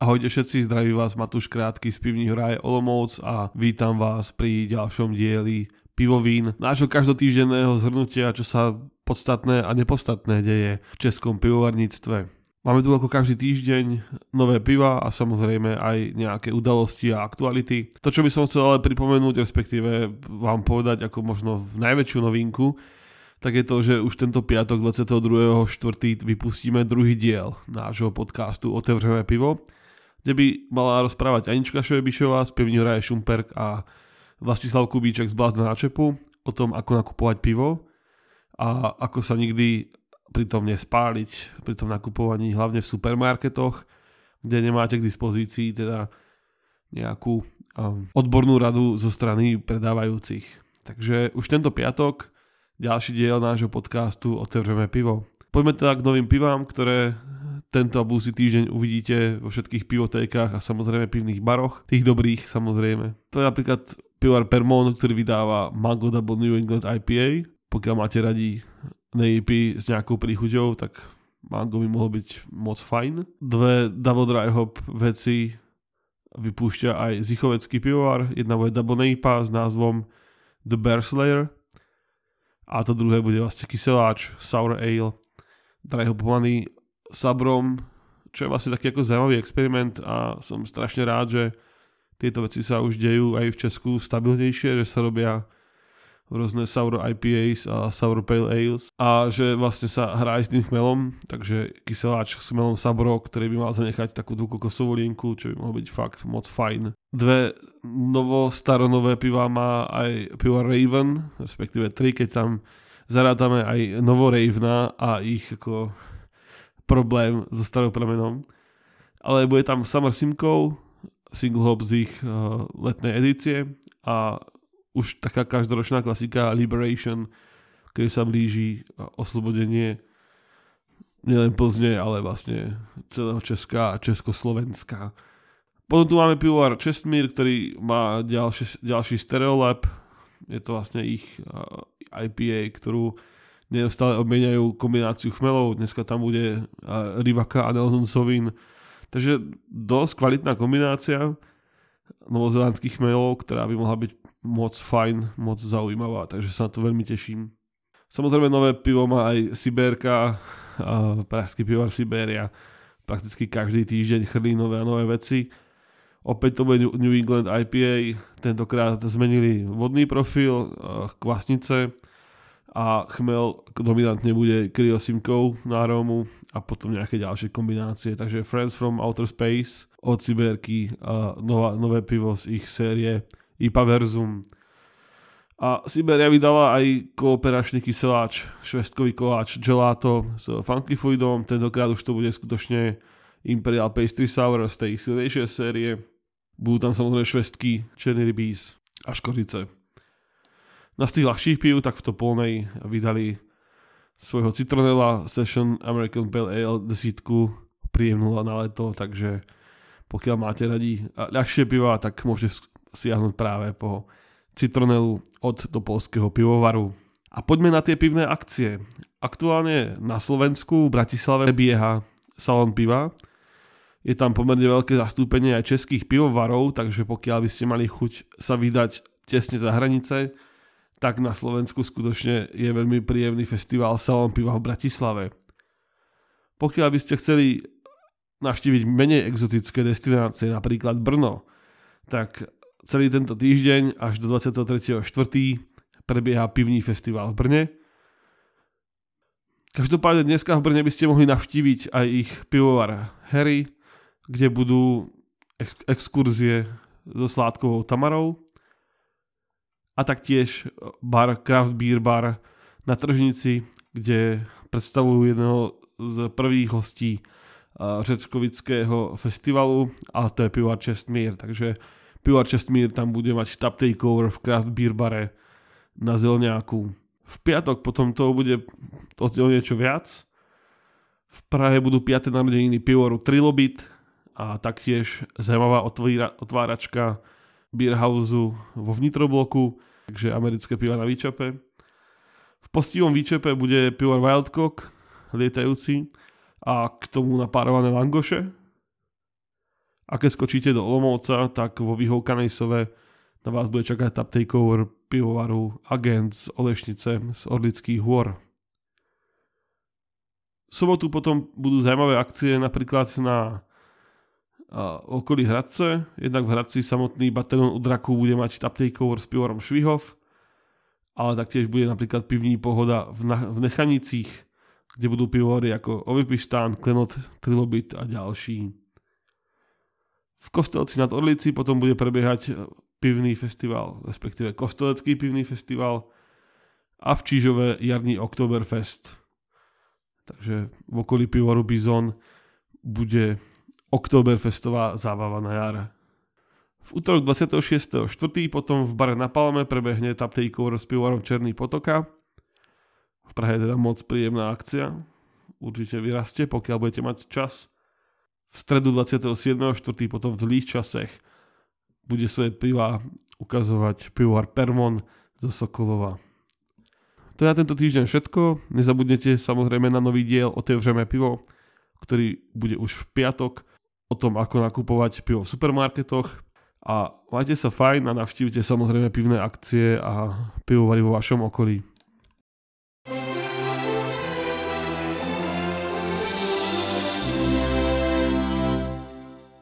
Ahojte všetci, zdraví vás Matúš Krátky z pivní hraje Olomouc a vítam vás pri ďalšom dieli Pivovín, nášho každotýždenného zhrnutia, čo sa podstatné a nepodstatné deje v českom pivovarníctve. Máme tu ako každý týždeň nové piva a samozrejme aj nejaké udalosti a aktuality. To, čo by som chcel ale pripomenúť, respektíve vám povedať ako možno najväčšiu novinku, tak je to, že už tento piatok 22.4. vypustíme druhý diel nášho podcastu Otevřené pivo kde by mala rozprávať Anička Šojebišová z pevní hraje Šumperk a Vlastislav Kubíček z Blázna na Čepu o tom, ako nakupovať pivo a ako sa nikdy pri tom nespáliť, pri tom nakupovaní, hlavne v supermarketoch, kde nemáte k dispozícii teda nejakú um, odbornú radu zo strany predávajúcich. Takže už tento piatok ďalší diel nášho podcastu Otevřeme pivo. Poďme teda k novým pivám, ktoré tento a budúci týždeň uvidíte vo všetkých pivotékach a samozrejme pivných baroch, tých dobrých samozrejme. To je napríklad pivar Permon, ktorý vydáva Mango Double New England IPA. Pokiaľ máte radi nejpy s nejakou príchuťou, tak Mango by mohol byť moc fajn. Dve Double Dry Hop veci vypúšťa aj zichovecký pivovar. Jedna bude Double Neipa s názvom The Bear Slayer a to druhé bude vlastne kyseláč Sour Ale dry hopovaný Sabrom, čo je vlastne taký ako zaujímavý experiment a som strašne rád, že tieto veci sa už dejú aj v Česku stabilnejšie, že sa robia rôzne sour IPAs a sour pale ales a že vlastne sa hrá aj s tým chmelom, takže kyseláč s chmelom Sabro, ktorý by mal zanechať takú tú kokosovú linku, čo by mohlo byť fakt moc fajn. Dve novo staronové piva má aj pivo Raven, respektíve tri, keď tam zarátame aj novo Ravena a ich ako problém so starou premenom. Ale bude tam Summer Simcoe, single hop z ich uh, letnej edície a už taká každoročná klasika Liberation, keď sa blíži oslobodenie nielen Plzne, ale vlastne celého Česka a Československa. Potom tu máme pivovar Čestmír, ktorý má ďalší, ďalší stereolab. Je to vlastne ich uh, IPA, ktorú neustále obmieniajú kombináciu chmelov, dneska tam bude Rivaka a Nelson Sovin, takže dosť kvalitná kombinácia novozelandských chmelov, ktorá by mohla byť moc fajn, moc zaujímavá, takže sa na to veľmi teším. Samozrejme nové pivo má aj Siberka, a pražský pivovar Siberia, prakticky každý týždeň chrlí nové a nové veci. Opäť to bude New England IPA, tentokrát zmenili vodný profil, kvasnice, a chmel dominantne bude kryosimkou na arómu a potom nejaké ďalšie kombinácie. Takže Friends from Outer Space od Siberky a nová, nové pivo z ich série IPA Verzum. A Siberia vydala aj kooperačný kyseláč, švestkový koláč Gelato s Funky Fluidom, tentokrát už to bude skutočne Imperial Pastry Sour z tej silnejšej série. Budú tam samozrejme švestky, černý rybíz a škorice. Na z tých ľahších pív, tak v Topolnej vydali svojho Citronella Session American Pale Ale desítku príjemnú na leto, takže pokiaľ máte radi ľahšie piva, tak môžete siahnuť práve po Citronelu od Topolského pivovaru. A poďme na tie pivné akcie. Aktuálne na Slovensku v Bratislave bieha salon piva. Je tam pomerne veľké zastúpenie aj českých pivovarov, takže pokiaľ by ste mali chuť sa vydať tesne za hranice, tak na Slovensku skutočne je veľmi príjemný festival Salon piva v Bratislave. Pokiaľ by ste chceli navštíviť menej exotické destinácie, napríklad Brno, tak celý tento týždeň až do 23.4. prebieha pivný festival v Brne. Každopádne dneska v Brne by ste mohli navštíviť aj ich pivovar Harry, kde budú ex- exkurzie so sládkovou Tamarou, a taktiež bar, craft beer bar na Tržnici, kde predstavujú jedného z prvých hostí Řeckovického festivalu a to je pivovar Čestmír, takže pivovar Čestmír tam bude mať tap takeover v craft beer bare na Zelňáku. V piatok potom to bude o niečo viac. V Prahe budú 5. narodeniny pivovaru Trilobit a taktiež zaujímavá otváračka Beerhouse vo vnitrobloku takže americké piva na výčape. V postivom výčepe bude pivo Wildcock, lietajúci, a k tomu napárované langoše. A keď skočíte do Olomouca, tak vo vyhoukanej sove na vás bude čakať tap takeover pivovaru Agent z Olešnice z Orlických hôr. V sobotu potom budú zaujímavé akcie napríklad na okolí Hradce. Jednak v Hradci samotný batalion u Draku bude mať tap takeover s pivovarom Švihov, ale taktiež bude napríklad pivní pohoda v, na, v Nechanicích, kde budú pivovary ako Ovipistán, Klenot, Trilobit a ďalší. V Kostelci nad Orlici potom bude prebiehať pivný festival, respektíve Kostelecký pivný festival a v Čížove jarný Oktoberfest. Takže v okolí pivovaru Bizon bude Oktoberfestová zábava na jar. V útorok 26.4. potom v bare na Palme prebehne tap takeover s pivovarom Černý potoka. V Prahe je teda moc príjemná akcia. Určite vyrastie, pokiaľ budete mať čas. V stredu 27.4. potom v zlých časech bude svoje piva ukazovať pivovar Permon zo Sokolova. To je na tento týždeň všetko. Nezabudnite samozrejme na nový diel Otevřeme pivo, ktorý bude už v piatok o tom, ako nakupovať pivo v supermarketoch. A majte sa fajn a navštívite samozrejme pivné akcie a pivovary vo vašom okolí.